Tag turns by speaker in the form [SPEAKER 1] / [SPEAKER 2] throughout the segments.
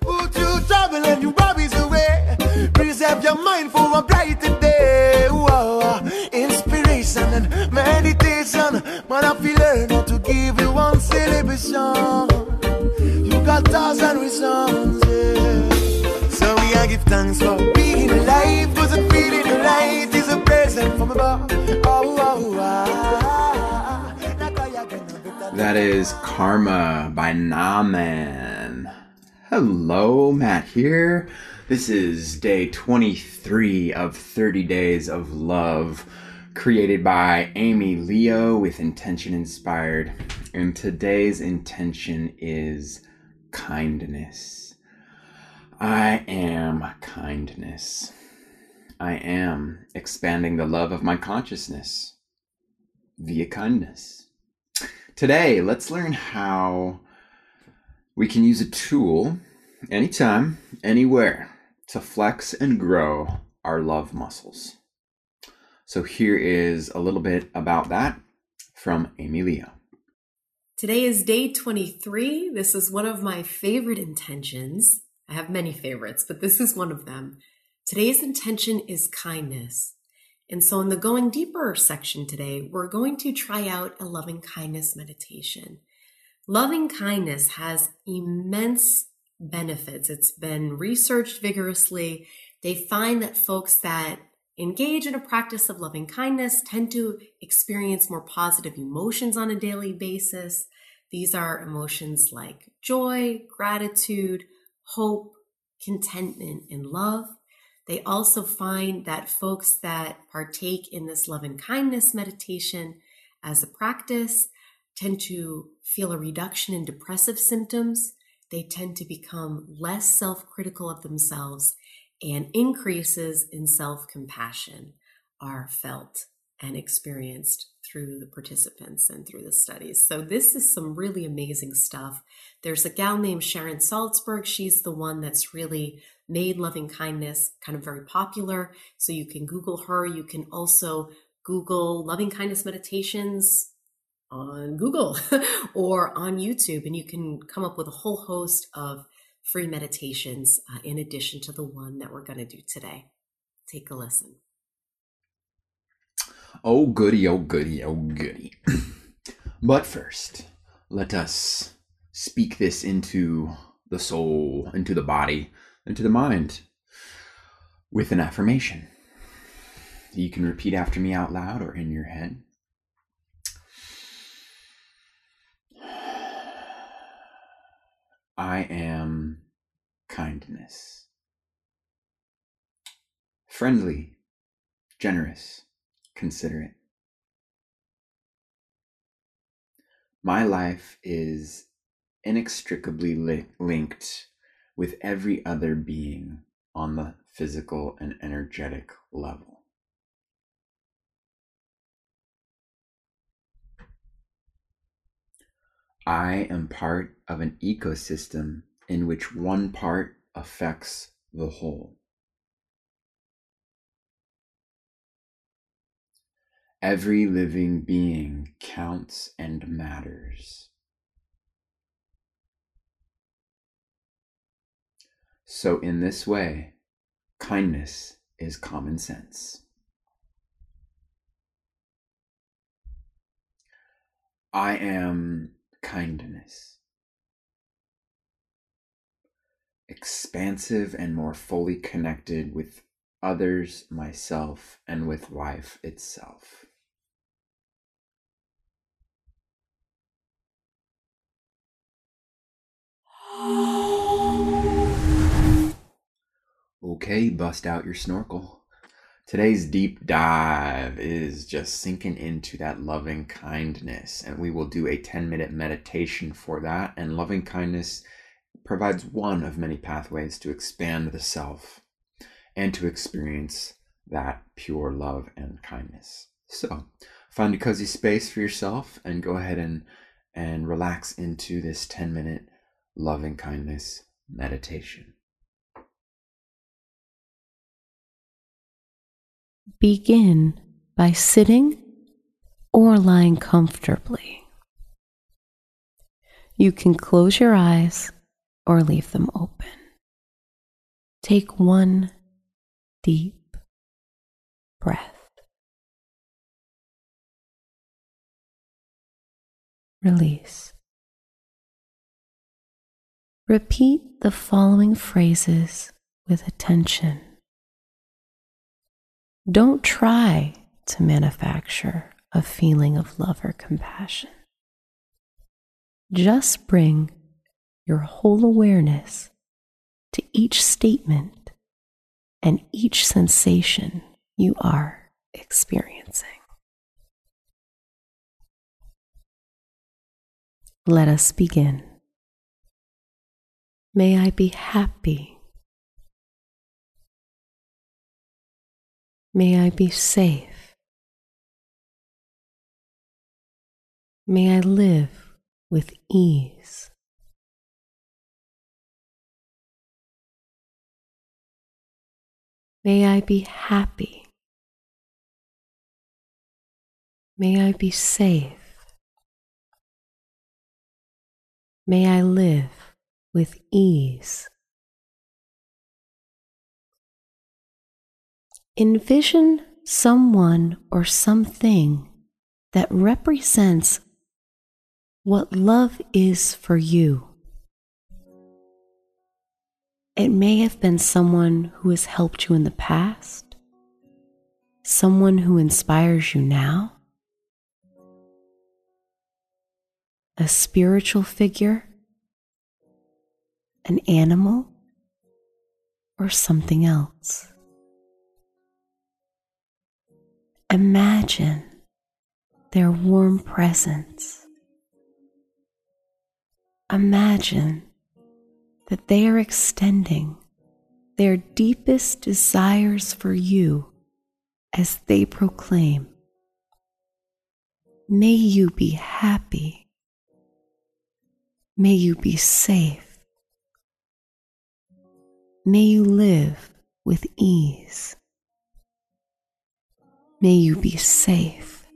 [SPEAKER 1] Put trouble and you worries away. Preserve your mind for a brighter day. Inspiration and meditation. Man, I feel learn how to give you one celebration. You got thousand reasons, yeah. So we are give thanks for being alive. Cause feeling is a present from above. Oh, oh, ah. No better
[SPEAKER 2] That is Karma by Naman. Hello, Matt here. This is day 23 of 30 Days of Love, created by Amy Leo with Intention Inspired. And today's intention is kindness. I am kindness. I am expanding the love of my consciousness via kindness. Today, let's learn how we can use a tool anytime, anywhere to flex and grow our love muscles. So, here is a little bit about that from Amy Leo.
[SPEAKER 3] Today is day 23. This is one of my favorite intentions. I have many favorites, but this is one of them. Today's intention is kindness. And so, in the going deeper section today, we're going to try out a loving kindness meditation. Loving kindness has immense benefits. It's been researched vigorously. They find that folks that engage in a practice of loving kindness tend to experience more positive emotions on a daily basis. These are emotions like joy, gratitude, hope, contentment, and love. They also find that folks that partake in this love and kindness meditation as a practice tend to feel a reduction in depressive symptoms. They tend to become less self critical of themselves, and increases in self compassion are felt and experienced through the participants and through the studies. So, this is some really amazing stuff. There's a gal named Sharon Salzberg. She's the one that's really made loving kindness kind of very popular. So, you can Google her. You can also Google loving kindness meditations on Google or on YouTube, and you can come up with a whole host of free meditations uh, in addition to the one that we're going to do today. Take a listen.
[SPEAKER 2] Oh, goody, oh, goody, oh, goody. but first, let us speak this into the soul, into the body, into the mind with an affirmation. You can repeat after me out loud or in your head. I am kindness. Friendly, generous, considerate. My life is inextricably li- linked with every other being on the physical and energetic level. I am part of an ecosystem in which one part affects the whole. Every living being counts and matters. So, in this way, kindness is common sense. I am kindness. Expansive and more fully connected with others, myself, and with life itself. Okay, bust out your snorkel. Today's deep dive is just sinking into that loving kindness, and we will do a 10 minute meditation for that. And loving kindness provides one of many pathways to expand the self and to experience that pure love and kindness. So, find a cozy space for yourself and go ahead and, and relax into this 10 minute loving kindness meditation.
[SPEAKER 4] Begin by sitting or lying comfortably. You can close your eyes or leave them open. Take one deep breath. Release. Repeat the following phrases with attention. Don't try to manufacture a feeling of love or compassion. Just bring your whole awareness to each statement and each sensation you are experiencing. Let us begin. May I be happy. May I be safe. May I live with ease. May I be happy. May I be safe. May I live with ease. Envision someone or something that represents what love is for you. It may have been someone who has helped you in the past, someone who inspires you now, a spiritual figure, an animal, or something else. Imagine their warm presence. Imagine that they are extending their deepest desires for you as they proclaim, May you be happy. May you be safe. May you live with ease. May you be safe.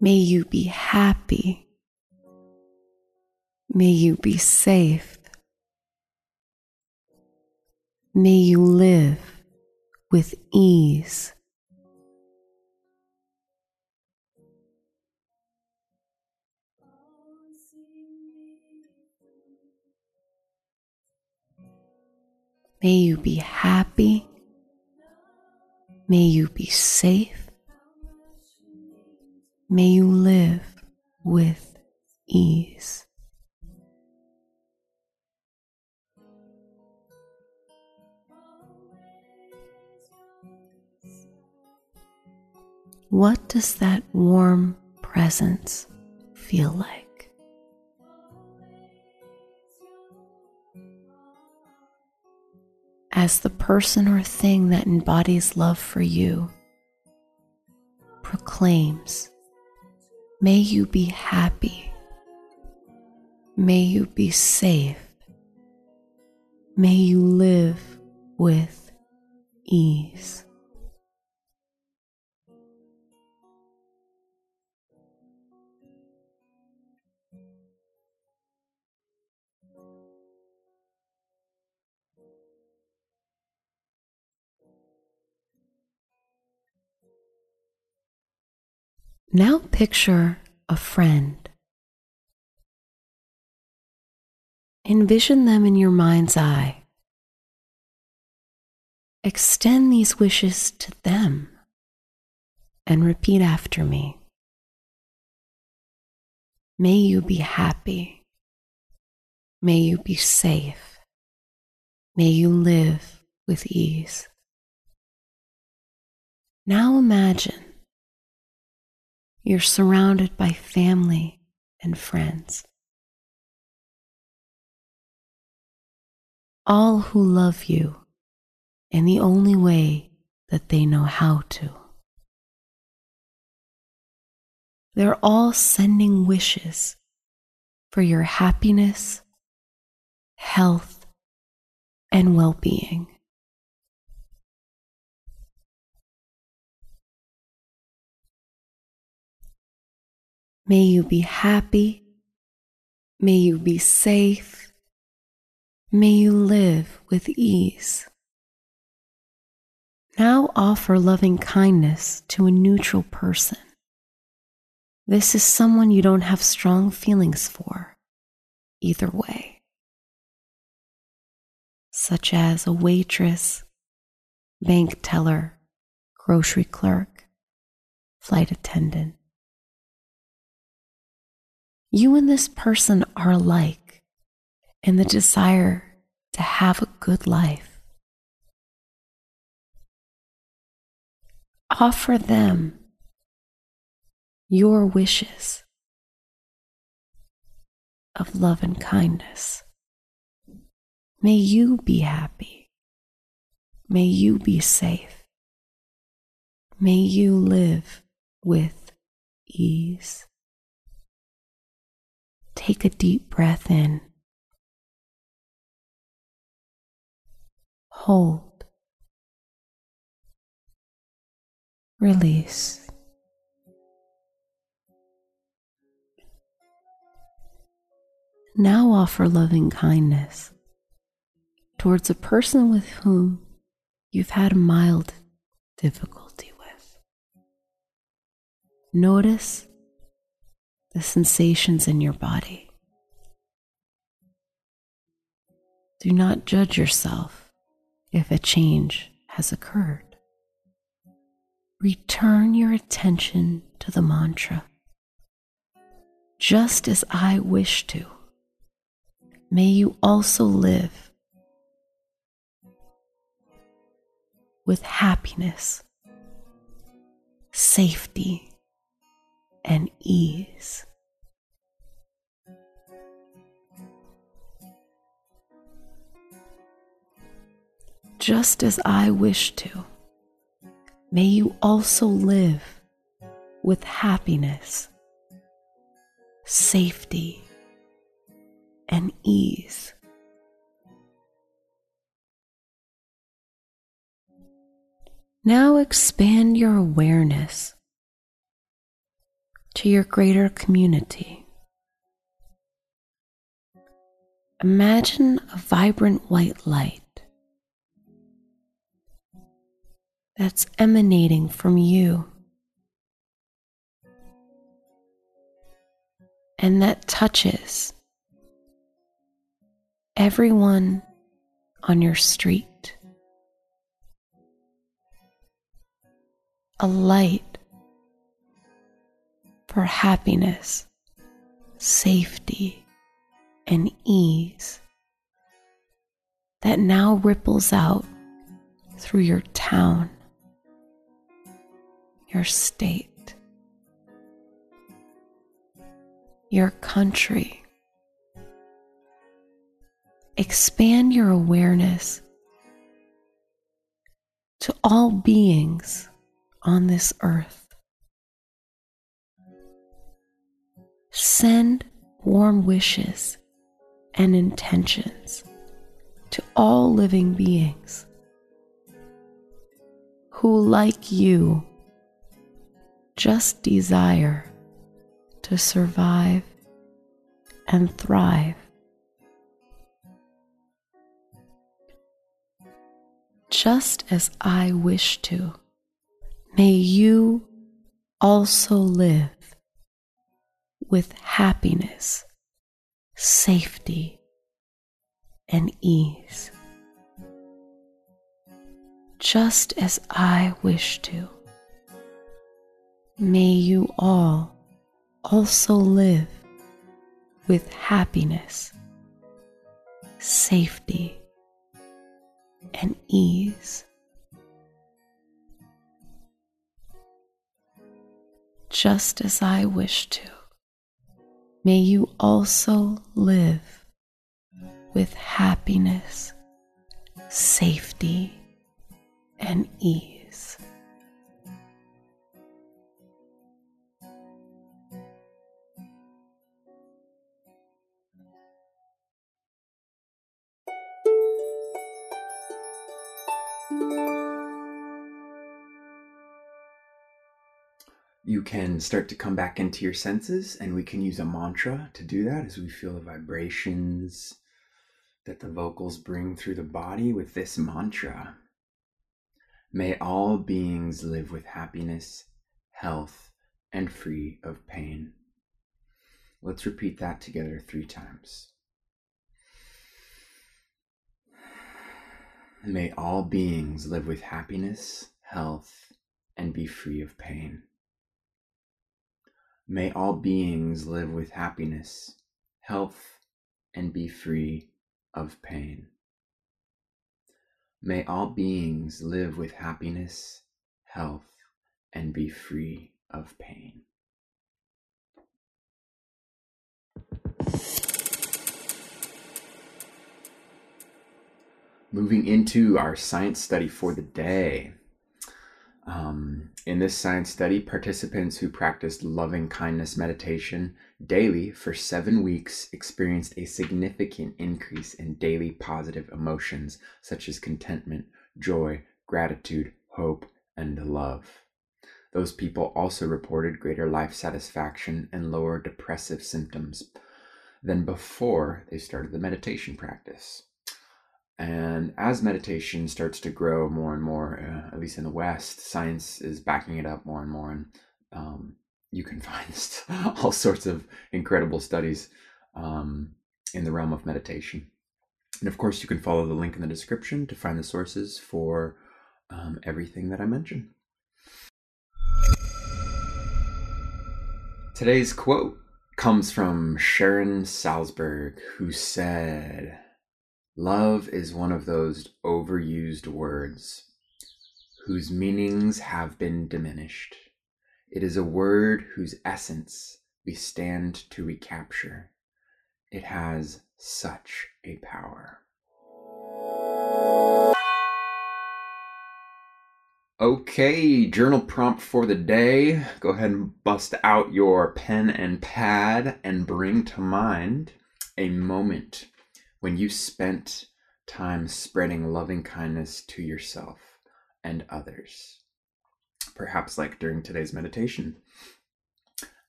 [SPEAKER 4] May you be happy. May you be safe. May you live with ease. May you be happy. May you be safe. May you live with ease. What does that warm presence feel like? As the person or thing that embodies love for you proclaims, May you be happy. May you be safe. May you live with ease. Now picture a friend. Envision them in your mind's eye. Extend these wishes to them and repeat after me. May you be happy. May you be safe. May you live with ease. Now imagine you're surrounded by family and friends. All who love you in the only way that they know how to. They're all sending wishes for your happiness, health, and well being. May you be happy. May you be safe. May you live with ease. Now offer loving kindness to a neutral person. This is someone you don't have strong feelings for, either way, such as a waitress, bank teller, grocery clerk, flight attendant. You and this person are alike in the desire to have a good life. Offer them your wishes of love and kindness. May you be happy. May you be safe. May you live with ease. Take a deep breath in. Hold. Release. Now offer loving kindness towards a person with whom you've had a mild difficulty with. Notice the sensations in your body. Do not judge yourself if a change has occurred. Return your attention to the mantra. Just as I wish to, may you also live with happiness, safety, and ease. Just as I wish to, may you also live with happiness, safety, and ease. Now expand your awareness to your greater community. Imagine a vibrant white light that's emanating from you and that touches everyone on your street. A light for happiness, safety, and ease that now ripples out through your town, your state, your country. Expand your awareness to all beings on this earth. Send warm wishes and intentions to all living beings who, like you, just desire to survive and thrive. Just as I wish to, may you also live with happiness, safety, and ease. Just as I wish to. May you all also live with happiness, safety, and ease. Just as I wish to may you also live with happiness, safety, and ease.
[SPEAKER 2] You can start to come back into your senses, and we can use a mantra to do that as we feel the vibrations that the vocals bring through the body with this mantra. May all beings live with happiness, health, and free of pain. Let's repeat that together three times. May all beings live with happiness, health, and be free of pain. May all beings live with happiness, health, and be free of pain. May all beings live with happiness, health, and be free of pain. Moving into our science study for the day. Um, in this science study, participants who practiced loving kindness meditation daily for seven weeks experienced a significant increase in daily positive emotions such as contentment, joy, gratitude, hope, and love. Those people also reported greater life satisfaction and lower depressive symptoms than before they started the meditation practice. And as meditation starts to grow more and more, uh, at least in the West, science is backing it up more and more. And um, you can find all sorts of incredible studies um, in the realm of meditation. And of course, you can follow the link in the description to find the sources for um, everything that I mentioned. Today's quote comes from Sharon Salzberg, who said, Love is one of those overused words whose meanings have been diminished. It is a word whose essence we stand to recapture. It has such a power. Okay, journal prompt for the day. Go ahead and bust out your pen and pad and bring to mind a moment when you spent time spreading loving kindness to yourself and others. Perhaps like during today's meditation.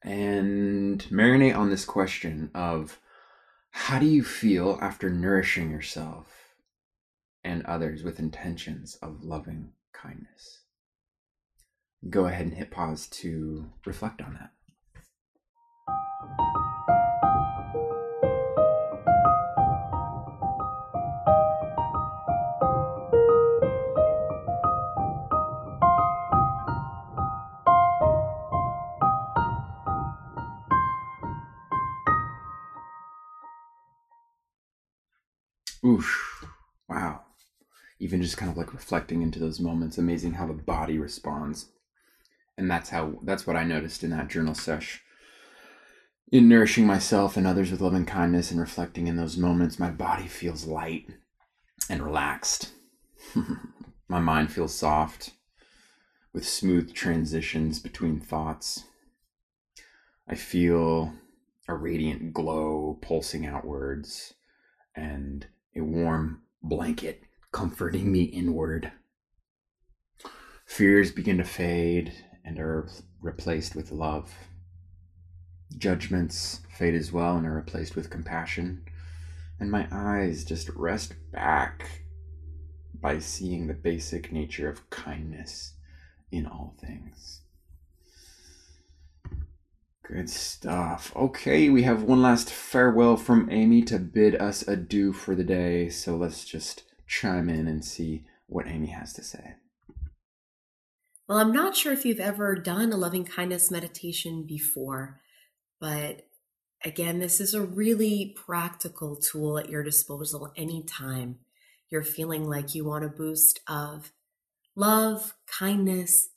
[SPEAKER 2] And marinate on this question of how do you feel after nourishing yourself and others with intentions of loving kindness? Go ahead and hit pause to reflect on that. Oof. Wow. Even just kind of like reflecting into those moments, amazing how the body responds. And that's how that's what I noticed in that journal sesh. In nourishing myself and others with loving kindness and reflecting in those moments, my body feels light and relaxed. my mind feels soft with smooth transitions between thoughts. I feel a radiant glow pulsing outwards and a warm blanket comforting me inward. Fears begin to fade and are replaced with love. Judgments fade as well and are replaced with compassion. And my eyes just rest back by seeing the basic nature of kindness in all things. Good stuff. Okay, we have one last farewell from Amy to bid us adieu for the day. So let's just chime in and see what Amy has to say.
[SPEAKER 3] Well, I'm not sure if you've ever done a loving kindness meditation before, but again, this is a really practical tool at your disposal anytime you're feeling like you want a boost of love, kindness,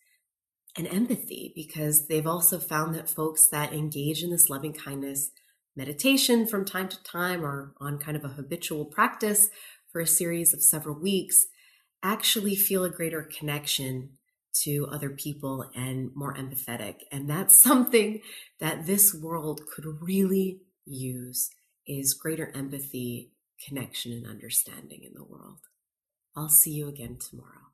[SPEAKER 3] and empathy because they've also found that folks that engage in this loving kindness meditation from time to time or on kind of a habitual practice for a series of several weeks actually feel a greater connection to other people and more empathetic. And that's something that this world could really use is greater empathy connection and understanding in the world. I'll see you again tomorrow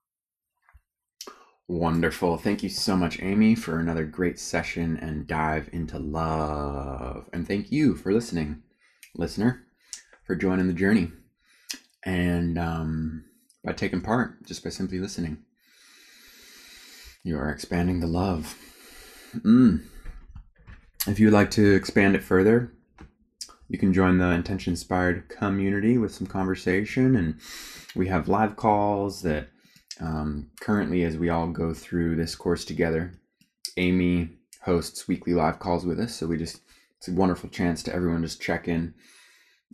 [SPEAKER 2] Wonderful. Thank you so much, Amy, for another great session and dive into love. And thank you for listening, listener, for joining the journey and um, by taking part just by simply listening. You are expanding the love. Mm. If you would like to expand it further, you can join the intention inspired community with some conversation and we have live calls that um, currently as we all go through this course together amy hosts weekly live calls with us so we just it's a wonderful chance to everyone just check in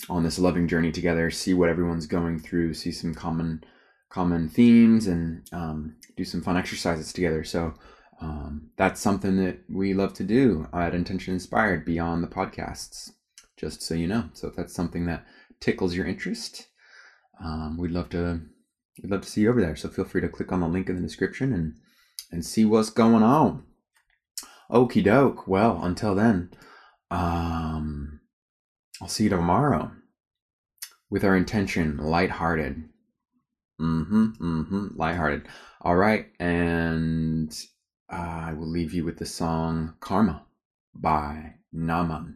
[SPEAKER 2] on this loving journey together see what everyone's going through see some common common themes and um, do some fun exercises together. So um, that's something that we love to do at intention inspired beyond the podcasts just so you know. So if that's something that tickles your interest um, we'd love to we'd love to see you over there. So feel free to click on the link in the description and and see what's going on. Okie doke. Well, until then, um, I'll see you tomorrow with our intention lighthearted. Mm-hmm. Mm-hmm. Lighthearted. All right, and I will leave you with the song "Karma" by Naman.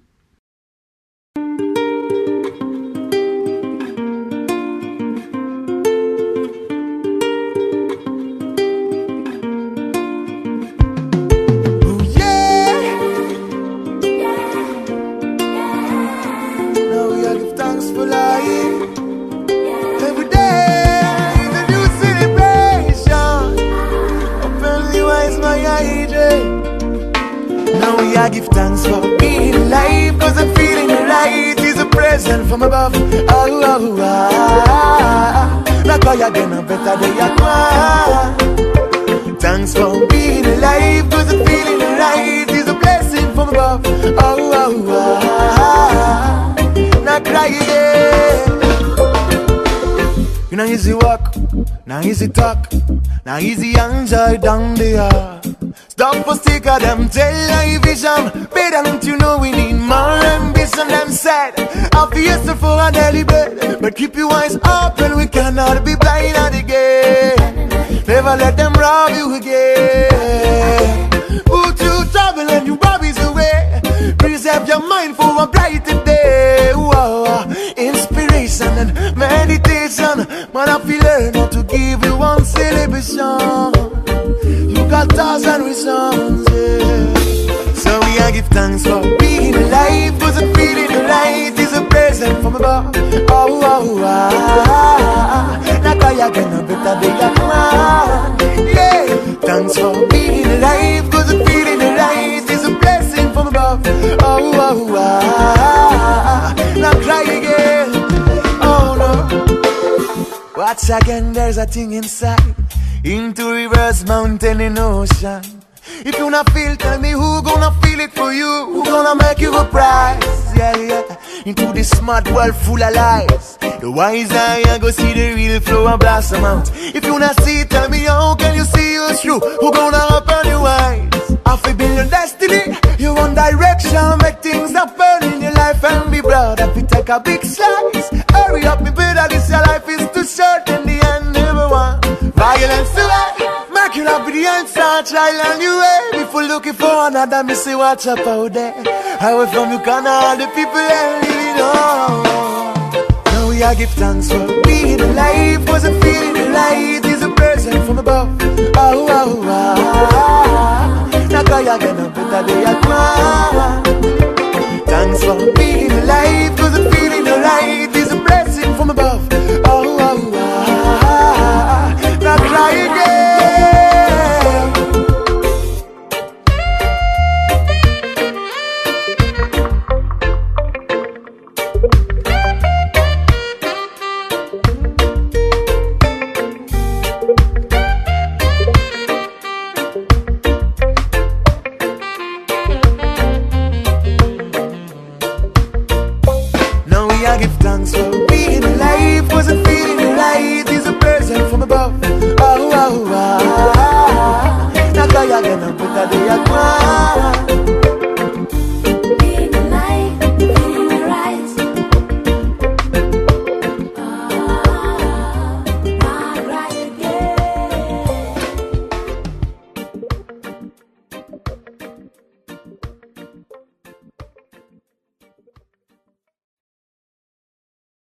[SPEAKER 1] Gotta give thanks for being alive. Cause I'm feeling right. Is a present from above. Oh, oh, oh ah. Now call you again a better day. I Thanks for being alive, cause I'm feeling right is a blessing from above. Oh, oh, ah, ah. oh. Now cry again. You know easy walk, now easy talk, now easy enjoy down there. Stop for stick of them, tell your vision. Better don't you know we need more ambition. Them said, I'll be yesterday for an early bed. But keep your eyes open, we cannot be blind at the gate. Never let them rob you again. Put you trouble and you worries away. Preserve your mind for a brighter day. Whoa. Inspiration and meditation. Man, I feel learn how to give you one celebration. Got thousand reasons, yeah. So we are give thanks for being alive. Cause the feeling right is a present from above. Oh, oh, ah. Now cry again, a better day than mine. Yeah. Thanks for being alive. Cause the feeling right is a blessing from above. Oh, oh, ah. Watch again, there's a thing inside. Into rivers, mountain, and ocean. If you not feel, tell me who gonna feel it for you? Who gonna make you a prize? Yeah, yeah. Into this smart world full of lies. The wise eye go see the real flow and blossom out. If you not see, tell me how can you see us through? Who gonna open your eyes? Half a billion destiny, your own direction, make things happen in your life and be proud. If you take a big slice, the child and you way. Before looking for another, me say watch up out there. Away from you can all the people and living on. Now we are give thanks for being alive. Was a feeling alive is a present from above. Oh, oh, oh. Now cry again, a better day at. Thanks for being the alive